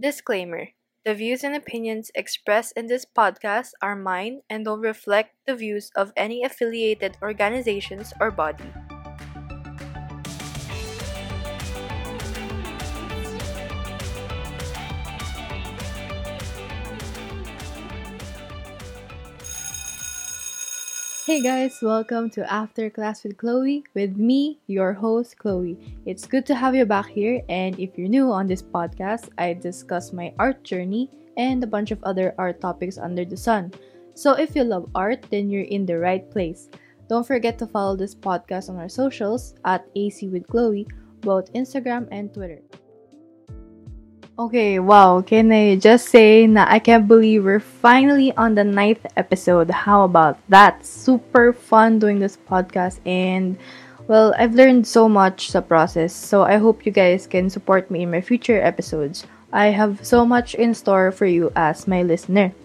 Disclaimer The views and opinions expressed in this podcast are mine and don't reflect the views of any affiliated organizations or body. Hey guys, welcome to After Class with Chloe with me, your host Chloe. It's good to have you back here and if you're new on this podcast, I discuss my art journey and a bunch of other art topics under the sun. So if you love art, then you're in the right place. Don't forget to follow this podcast on our socials at AC with Chloe, both Instagram and Twitter. Okay, wow. Can I just say na I can't believe we're finally on the ninth episode. How about that? Super fun doing this podcast and well, I've learned so much the process. So I hope you guys can support me in my future episodes. I have so much in store for you as my listener.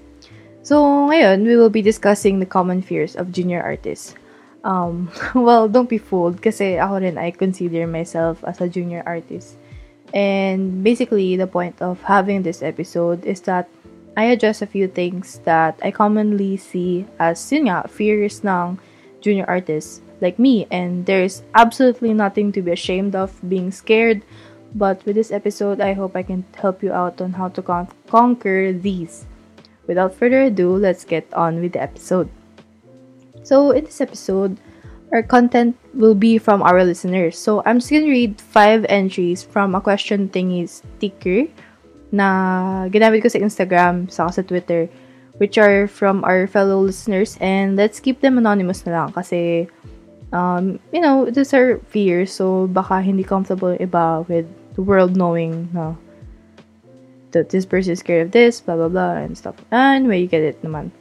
So ngayon, we will be discussing the common fears of junior artists. Um, well, don't be fooled rin I consider myself as a junior artist. And basically, the point of having this episode is that I address a few things that I commonly see as yun nga, fears ng junior artists like me. And there's absolutely nothing to be ashamed of being scared. But with this episode, I hope I can help you out on how to con- conquer these. Without further ado, let's get on with the episode. So, in this episode, our content will be from our listeners. So, I'm just gonna read five entries from a question thingy sticker na ginamit ko sa Instagram, sa sa Twitter, which are from our fellow listeners. And let's keep them anonymous na lang kasi, um, you know, these are fears. So, baka hindi comfortable iba with the world knowing na that this person is scared of this, blah, blah, blah, and stuff. And anyway, you get it naman.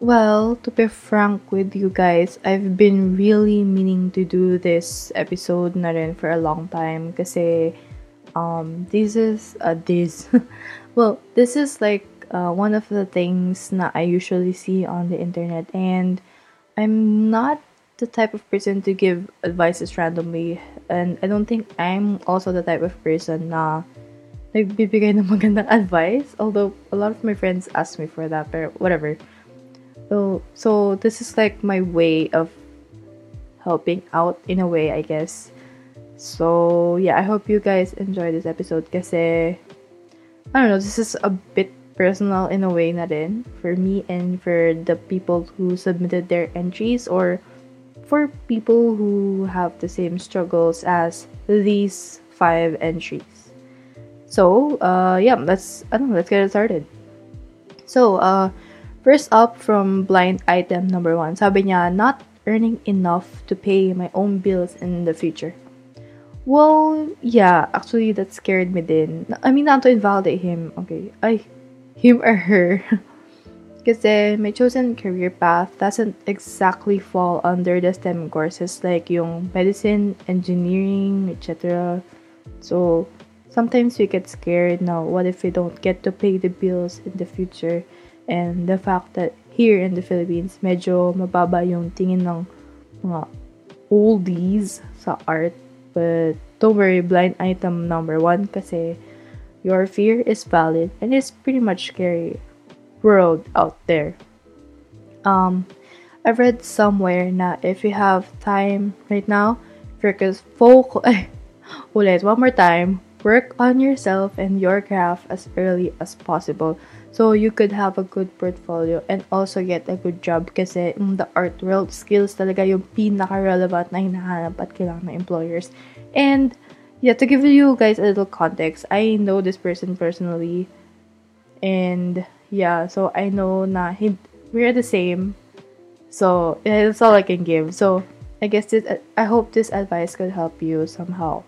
Well, to be frank with you guys, I've been really meaning to do this episode na rin for a long time kasi um this is uh, this. Well, this is like uh, one of the things that I usually see on the internet and I'm not the type of person to give advices randomly and I don't think I'm also the type of person na nagbibigay ng magandang advice although a lot of my friends ask me for that but whatever so so this is like my way of helping out in a way, I guess. So yeah, I hope you guys enjoy this episode kasi I don't know, this is a bit personal in a way na rin for me and for the people who submitted their entries or for people who have the same struggles as these five entries. So, uh yeah, let's I don't know, let's get it started. So, uh First up from blind item number one, sabi niya, not earning enough to pay my own bills in the future. Well, yeah, actually that scared me din. I mean, not to invalidate him, okay, ay, him or her. Kasi my chosen career path doesn't exactly fall under the STEM courses like yung medicine, engineering, etc. So, sometimes we get scared now, what if we don't get to pay the bills in the future? And the fact that here in the Philippines, medyo mababa yung tingin ng mga oldies sa art. But don't worry, blind item number one kasi your fear is valid and it's pretty much scary world out there. Um, I've read somewhere na if you have time right now, focus, focus, ulit, one more time, work on yourself and your craft as early as possible so you could have a good portfolio and also get a good job kasi in the art world, skills talaga yung pinaka-relevant na hinahanap at kailangan ng employers. And yeah, to give you guys a little context, I know this person personally and yeah, so I know na we're the same. So yeah, that's all I can give. So I guess this I hope this advice could help you somehow.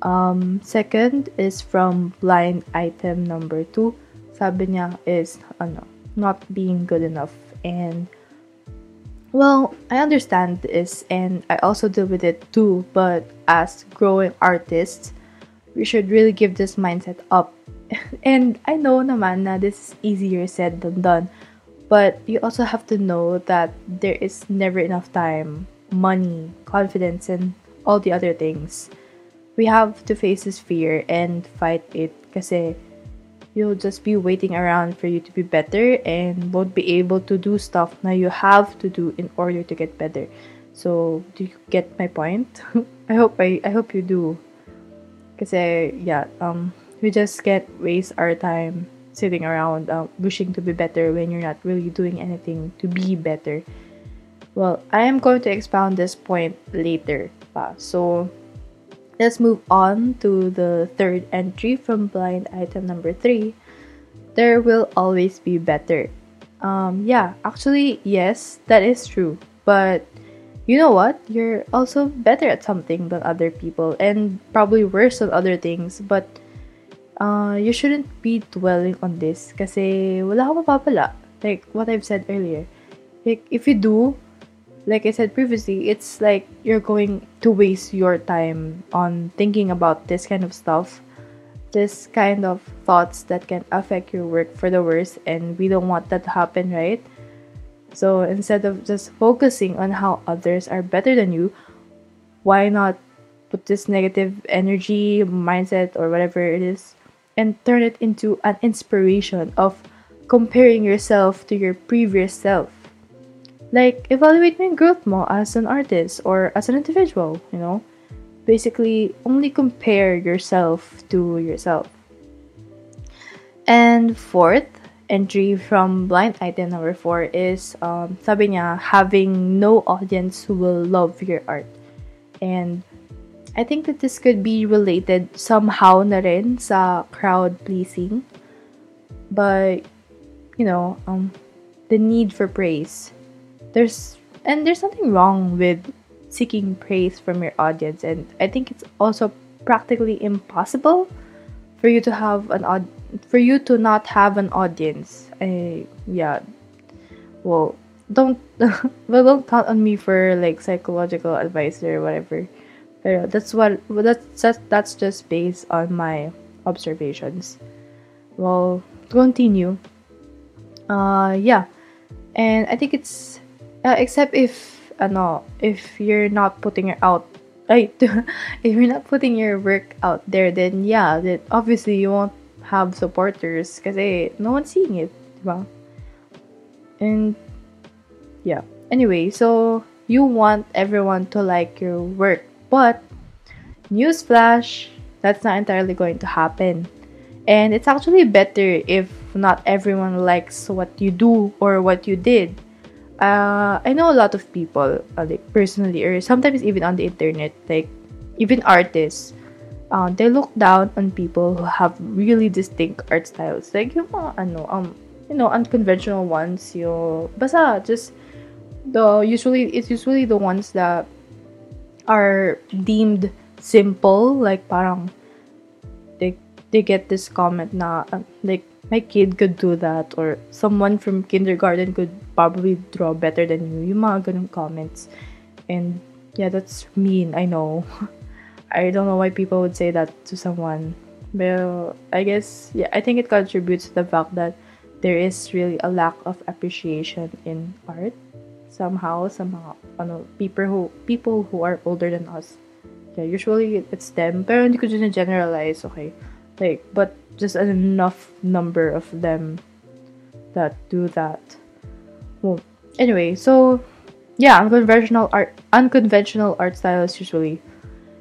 Um, second is from blind item number two. Sabi niya is, ano, not being good enough. And, well, I understand this and I also deal with it too. But as growing artists, we should really give this mindset up. and I know naman na this is easier said than done. But you also have to know that there is never enough time, money, confidence, and all the other things we have to face this fear and fight it Kasi you'll just be waiting around for you to be better and won't be able to do stuff now you have to do in order to get better. So, do you get my point? I hope I I hope you do. Kasi yeah, um we just can't waste our time sitting around uh, wishing to be better when you're not really doing anything to be better. Well, I am going to expound this point later. Pa. So, let's move on to the third entry from blind item number three. There will always be better. Um, yeah, actually, yes, that is true. But you know what? You're also better at something than other people, and probably worse at other things. But uh, you shouldn't be dwelling on this kasi wala. Like what I've said earlier. Like, if you do, like I said previously, it's like you're going to waste your time on thinking about this kind of stuff. This kind of thoughts that can affect your work for the worse, and we don't want that to happen, right? So instead of just focusing on how others are better than you, why not put this negative energy, mindset, or whatever it is and turn it into an inspiration of comparing yourself to your previous self. Like, evaluate my growth mo as an artist or as an individual, you know? Basically, only compare yourself to yourself. And fourth entry from blind item number four is, um, sabi niya, having no audience who will love your art. And I think that this could be related somehow na rin sa crowd pleasing. But, you know, um, the need for praise. There's, and there's nothing wrong with seeking praise from your audience. And I think it's also practically impossible for you to have an odd for you to not have an audience. I, yeah. Well, don't well don't count on me for like psychological advice or whatever. Pero that's what that's that's, that's just based on my observations. Well, continue. Uh yeah. And I think it's uh, except if ano, if you're not putting it out right if you're not putting your work out there then yeah, that obviously you won't have supporters because no one's seeing it, diba? And yeah. Anyway, so you want everyone to like your work but, newsflash, that's not entirely going to happen. And it's actually better if not everyone likes what you do or what you did. Uh, I know a lot of people, uh, like personally, or sometimes even on the internet, like even artists, uh, they look down on people who have really distinct art styles. Like yung mga ano, um, you know, unconventional ones. Yung, basta, just the usually it's usually the ones that are deemed simple like parang they they get this comment na uh, like my kid could do that or someone from kindergarten could probably draw better than you yung mga ganun comments and yeah that's mean I know I don't know why people would say that to someone but I guess yeah I think it contributes to the fact that there is really a lack of appreciation in art somehow mga ano, people who people who are older than us. Yeah, usually it's them. Pero hindi ko generalize, okay? Like, but just enough number of them that do that. Well, anyway, so yeah, unconventional art unconventional art styles usually.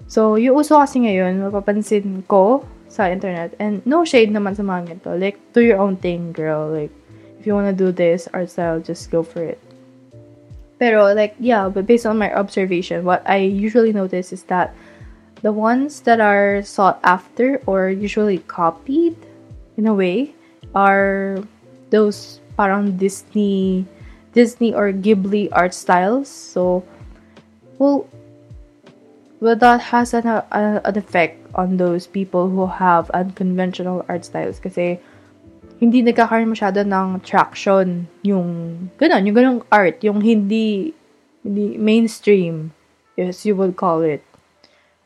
So, yung uso kasi ngayon, mapapansin ko sa internet, and no shade naman sa mga ganito. Like, do your own thing, girl. Like, if you wanna do this art style, just go for it. Pero like yeah, but based on my observation, what I usually notice is that the ones that are sought after or usually copied in a way are those parang Disney Disney or Ghibli art styles. So well well that has an, uh, an effect on those people who have unconventional art styles kasi hindi nagkakaroon masyado ng traction yung ganun, yung ganung art, yung hindi, hindi mainstream, as you would call it.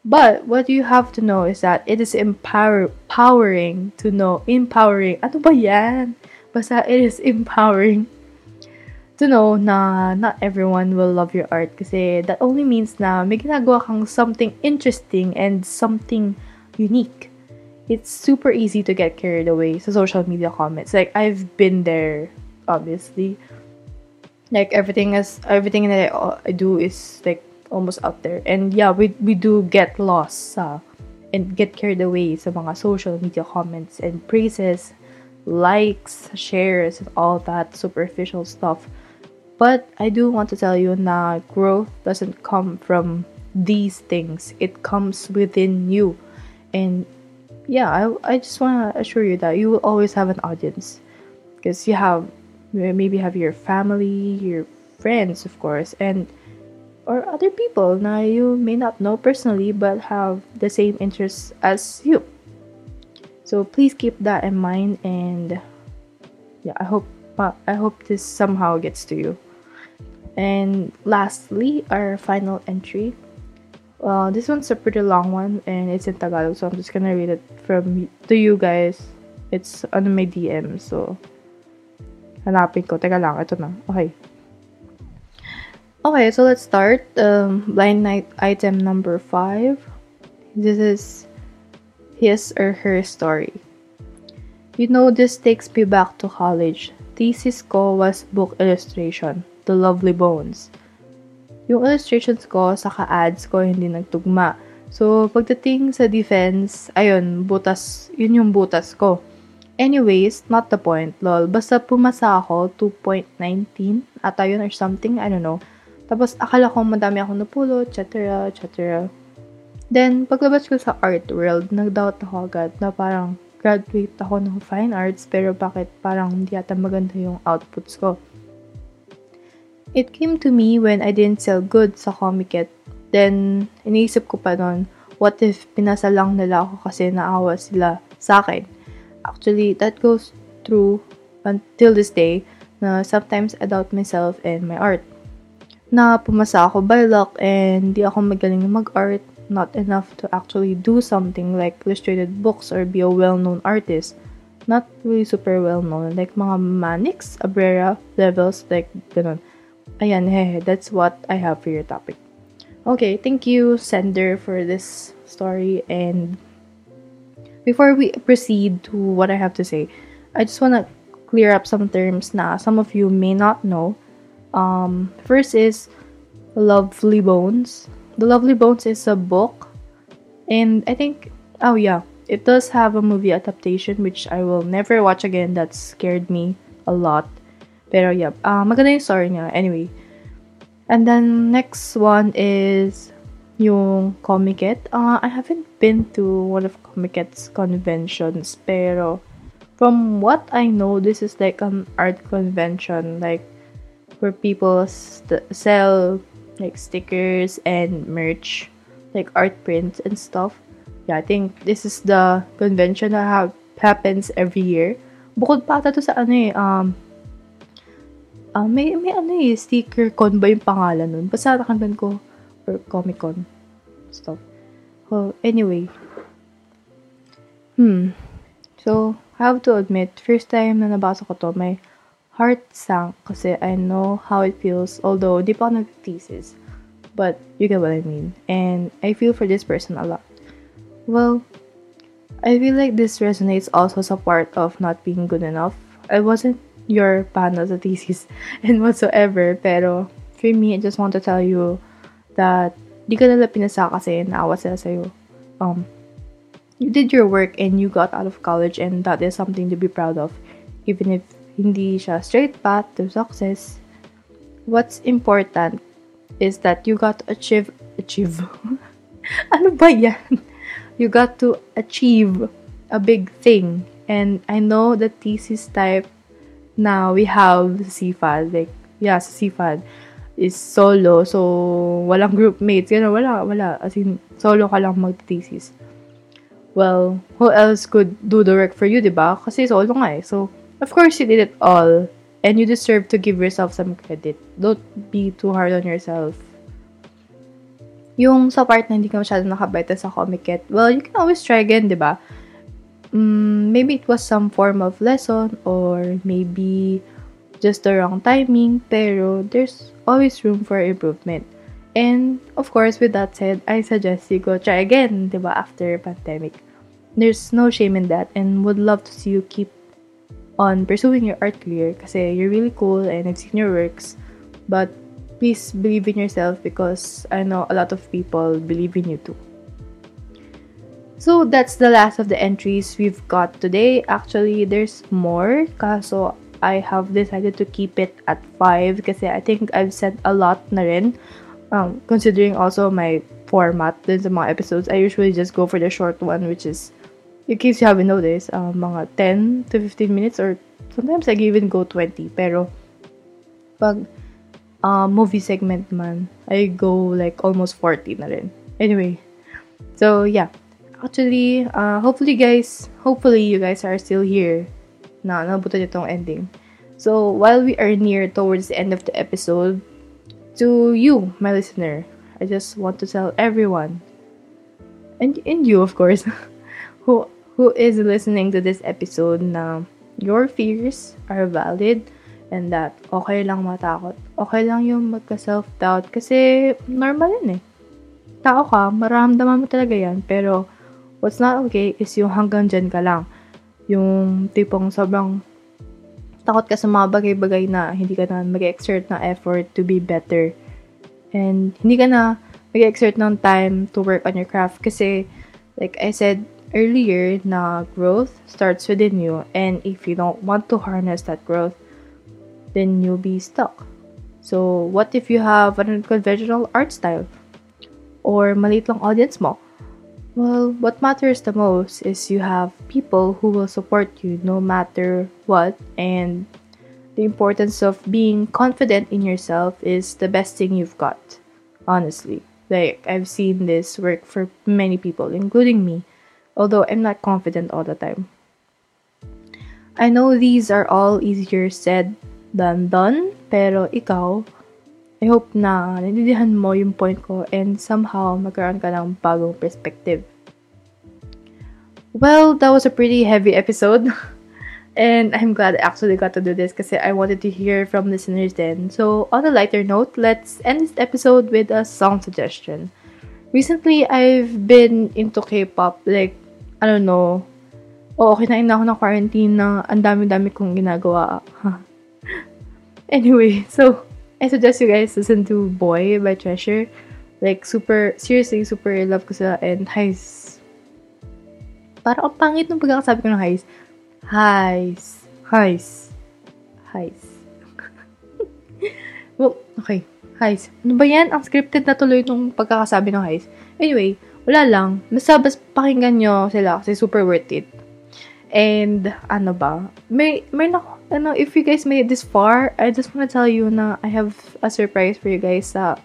But what you have to know is that it is empower empowering to know, empowering, ano ba yan? Basta it is empowering to know na not everyone will love your art kasi that only means na may ginagawa kang something interesting and something unique it's super easy to get carried away sa social media comments. Like I've been there, obviously. Like everything is everything that I, I do is like almost out there. And yeah, we we do get lost sa and get carried away sa mga social media comments and praises, likes, shares, and all that superficial stuff. But I do want to tell you na growth doesn't come from these things. It comes within you. And yeah, I, I just want to assure you that you will always have an audience. Because you have, maybe have your family, your friends, of course, and or other people na you may not know personally but have the same interests as you. So please keep that in mind and yeah, I hope I hope this somehow gets to you. And lastly, our final entry. Well, this one's a pretty long one and it's in Tagalog, so I'm just gonna read it from to you guys. It's on my DM, so hanapin ko. Teka lang, ito na. Okay. Okay, so let's start. Um, blind night item number five. This is his or her story. You know, this takes me back to college. Thesis ko was book illustration, The Lovely Bones. Yung illustrations ko sa ka-ads ko hindi nagtugma. So, pagdating sa defense, ayun, butas, yun yung butas ko. Anyways, not the point, lol. Basta pumasa ako, 2.19, ata yun or something, I don't know. Tapos, akala ko madami akong napulot, etc., etc. Then, paglabas ko sa art world, nag-doubt ako agad na parang graduate ako ng fine arts, pero bakit parang hindi ata maganda yung outputs ko. It came to me when I didn't sell good sa Comiket. Then, iniisip ko pa noon, what if pinasa lang nila ako kasi naawa sila sa akin? Actually, that goes through until this day na sometimes I doubt myself and my art na pumasa ako by luck and di ako magaling mag-art, not enough to actually do something like illustrated books or be a well-known artist. Not really super well-known. Like mga Manix, Abrera, levels, like ganun. Ayan, hehe, that's what I have for your topic. Okay, thank you, sender, for this story. And before we proceed to what I have to say, I just want to clear up some terms na some of you may not know um, first is Lovely Bones. The Lovely Bones is a book, and I think, oh yeah, it does have a movie adaptation which I will never watch again. That scared me a lot. Pero yeah, uh, maganda yung story niya. Anyway. And then next one is yung Comiket. Uh, I haven't been to one of Comiket's conventions, pero from what I know, this is like an art convention. Like where people st- sell like stickers and merch, like art prints and stuff. Yeah, I think this is the convention that have, happens every year. Bukod pa ata to sa ano eh, um, uh, may, may ano eh, sticker con ba yung pangalan nun? Basta nakandun ko, or Comic Con stuff. So, anyway. Hmm. So, I have to admit, first time na nabasa ko to, may heart sank kasi I know how it feels, although di pa nag-thesis. But you get what I mean. And I feel for this person a lot. Well, I feel like this resonates also as a part of not being good enough. I wasn't your fan of the thesis and whatsoever, pero for me, I just want to tell you that di ka nila pinasa kasi naawa sila sa'yo. Um, you did your work and you got out of college and that is something to be proud of, even if hindi siya straight path to success. What's important is that you got to achieve achieve. ano ba yan? You got to achieve a big thing. And I know the thesis type now we have CFAD. Like, yeah, CFAD is solo. So, walang group mates. Ganun, wala, wala. As in, solo ka lang mag-thesis. Well, who else could do the work for you, di ba? Kasi solo nga eh. So, Of course, you did it all, and you deserve to give yourself some credit. Don't be too hard on yourself. Yung sa part na hindi ka masyado nakabeta sa Comiket, well, you can always try again, di ba? Mm, maybe it was some form of lesson, or maybe just the wrong timing, pero there's always room for improvement. And, of course, with that said, I suggest you go try again, di ba, after pandemic. there's no shame in that and would love to see you keep on pursuing your art career kasi you're really cool and I've seen your works. But please believe in yourself because I know a lot of people believe in you too. So that's the last of the entries we've got today. Actually, there's more. So I have decided to keep it at 5 because I think I've said a lot na rin. Um, considering also my format dun sa mga episodes, I usually just go for the short one which is in case you haven't noticed, uh, mga 10 to 15 minutes or sometimes I even go 20. Pero, pag uh, movie segment man, I go like almost 40 na rin. Anyway, so yeah. Actually, uh, hopefully guys, hopefully you guys are still here na nabutan itong ending. So, while we are near towards the end of the episode, to you, my listener, I just want to tell everyone, and, and you, of course, who who is listening to this episode na your fears are valid and that okay lang matakot. Okay lang yung magka-self-doubt kasi normal yun eh. Tao ka, maramdaman mo talaga yan. Pero what's not okay is yung hanggang dyan ka lang. Yung tipong sobrang takot ka sa mga bagay-bagay na hindi ka na mag-exert ng effort to be better. And hindi ka na mag-exert ng time to work on your craft kasi like I said earlier na growth starts within you and if you don't want to harness that growth then you'll be stuck. So what if you have an unconventional art style or maliit lang audience mo? Well, what matters the most is you have people who will support you no matter what and the importance of being confident in yourself is the best thing you've got. Honestly. Like I've seen this work for many people including me although I'm not confident all the time. I know these are all easier said than done, pero ikaw, I hope na naintindihan mo yung point ko and somehow magkaroon ka ng bagong perspective. Well, that was a pretty heavy episode. and I'm glad I actually got to do this because I wanted to hear from listeners then. So, on a lighter note, let's end this episode with a song suggestion. Recently, I've been into K-pop like I don't know, oo, kinain na ako ng quarantine na ang dami-dami kong ginagawa. anyway, so, I suggest you guys listen to Boy by Treasure. Like, super, seriously, super love ko sila. And Heis. Parang ang pangit ng pagkakasabi ko ng Heis. Heis. Heis. Heis. well, okay. Heis. Ano ba yan? Ang scripted na tuloy nung pagkakasabi ng Heis. Anyway, wala lang. Basta, basta pakinggan nyo sila kasi super worth it. And, ano ba? May, may na, ano, if you guys made it this far, I just wanna tell you na I have a surprise for you guys sa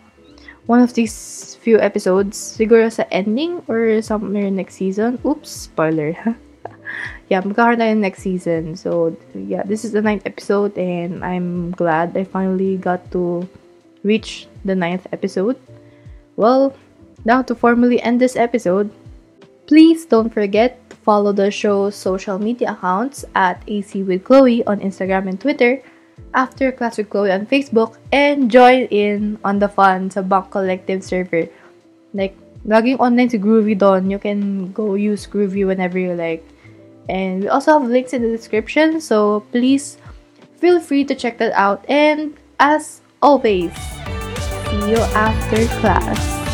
one of these few episodes. Siguro sa ending or somewhere next season. Oops, spoiler. yeah, magkakaroon tayo next season. So, yeah, this is the ninth episode and I'm glad I finally got to reach the ninth episode. Well, now, to formally end this episode, please don't forget to follow the show's social media accounts at AC with Chloe on Instagram and Twitter, After Class with Chloe on Facebook, and join in on the fun sa Bank Collective server. Like, laging online si Groovy doon. You can go use Groovy whenever you like. And we also have links in the description, so please feel free to check that out. And as always, see you after class.